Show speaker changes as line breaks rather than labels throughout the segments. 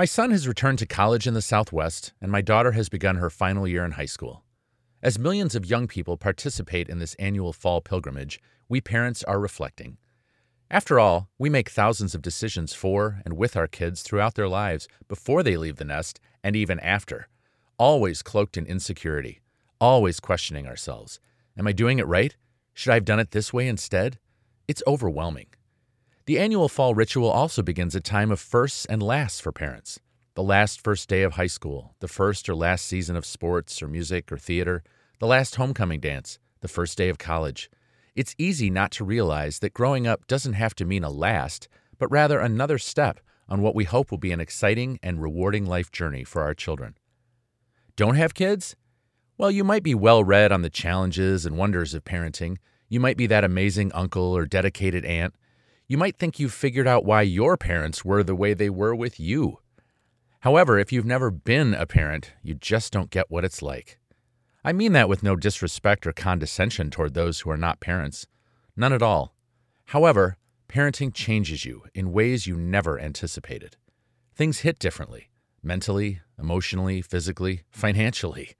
My son has returned to college in the Southwest, and my daughter has begun her final year in high school. As millions of young people participate in this annual fall pilgrimage, we parents are reflecting. After all, we make thousands of decisions for and with our kids throughout their lives before they leave the nest and even after, always cloaked in insecurity, always questioning ourselves. Am I doing it right? Should I have done it this way instead? It's overwhelming. The annual fall ritual also begins a time of firsts and lasts for parents. The last first day of high school, the first or last season of sports or music or theater, the last homecoming dance, the first day of college. It's easy not to realize that growing up doesn't have to mean a last, but rather another step on what we hope will be an exciting and rewarding life journey for our children. Don't have kids? Well, you might be well read on the challenges and wonders of parenting. You might be that amazing uncle or dedicated aunt you might think you've figured out why your parents were the way they were with you. However, if you've never been a parent, you just don't get what it's like. I mean that with no disrespect or condescension toward those who are not parents. None at all. However, parenting changes you in ways you never anticipated. Things hit differently mentally, emotionally, physically, financially.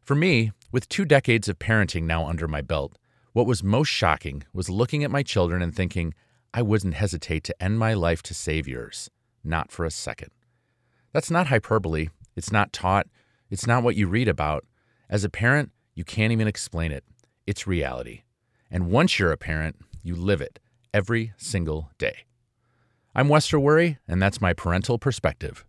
For me, with two decades of parenting now under my belt, what was most shocking was looking at my children and thinking, I wouldn't hesitate to end my life to save yours, not for a second. That's not hyperbole. It's not taught. It's not what you read about. As a parent, you can't even explain it. It's reality. And once you're a parent, you live it every single day. I'm Wester Wuori, and that's my parental perspective.